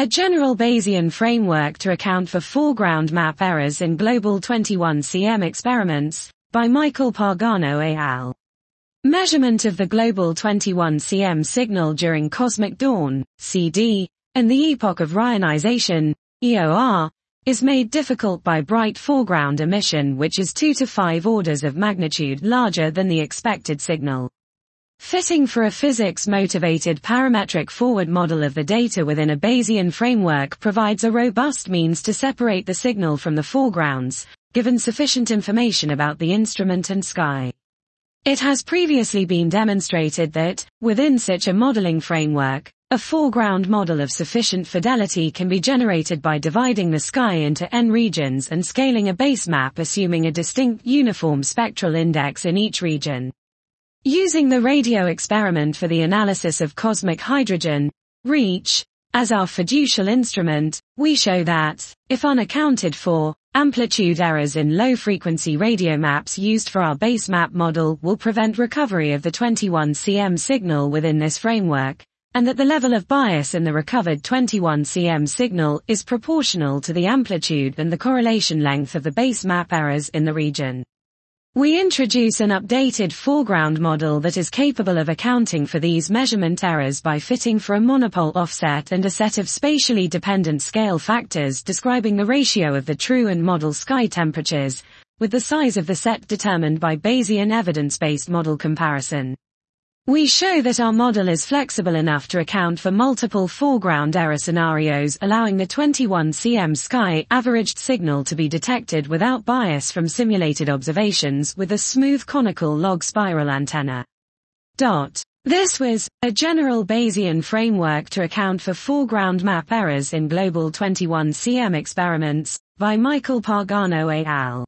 A general Bayesian framework to account for foreground map errors in global 21CM experiments, by Michael Pagano et al. Measurement of the global 21CM signal during cosmic dawn, CD, and the epoch of Reionization, EOR, is made difficult by bright foreground emission which is 2 to 5 orders of magnitude larger than the expected signal. Fitting for a physics-motivated parametric forward model of the data within a Bayesian framework provides a robust means to separate the signal from the foregrounds, given sufficient information about the instrument and sky. It has previously been demonstrated that, within such a modeling framework, a foreground model of sufficient fidelity can be generated by dividing the sky into n regions and scaling a base map assuming a distinct uniform spectral index in each region. Using the radio experiment for the analysis of cosmic hydrogen, REACH, as our fiducial instrument, we show that, if unaccounted for, amplitude errors in low-frequency radio maps used for our base map model will prevent recovery of the 21 cm signal within this framework, and that the level of bias in the recovered 21 cm signal is proportional to the amplitude and the correlation length of the base map errors in the region. We introduce an updated foreground model that is capable of accounting for these measurement errors by fitting for a monopole offset and a set of spatially dependent scale factors describing the ratio of the true and model sky temperatures, with the size of the set determined by Bayesian evidence-based model comparison. We show that our model is flexible enough to account for multiple foreground error scenarios allowing the 21 cm sky averaged signal to be detected without bias from simulated observations with a smooth conical log spiral antenna. Dot. This was a general Bayesian framework to account for foreground map errors in global 21 cm experiments by Michael Pagano et al.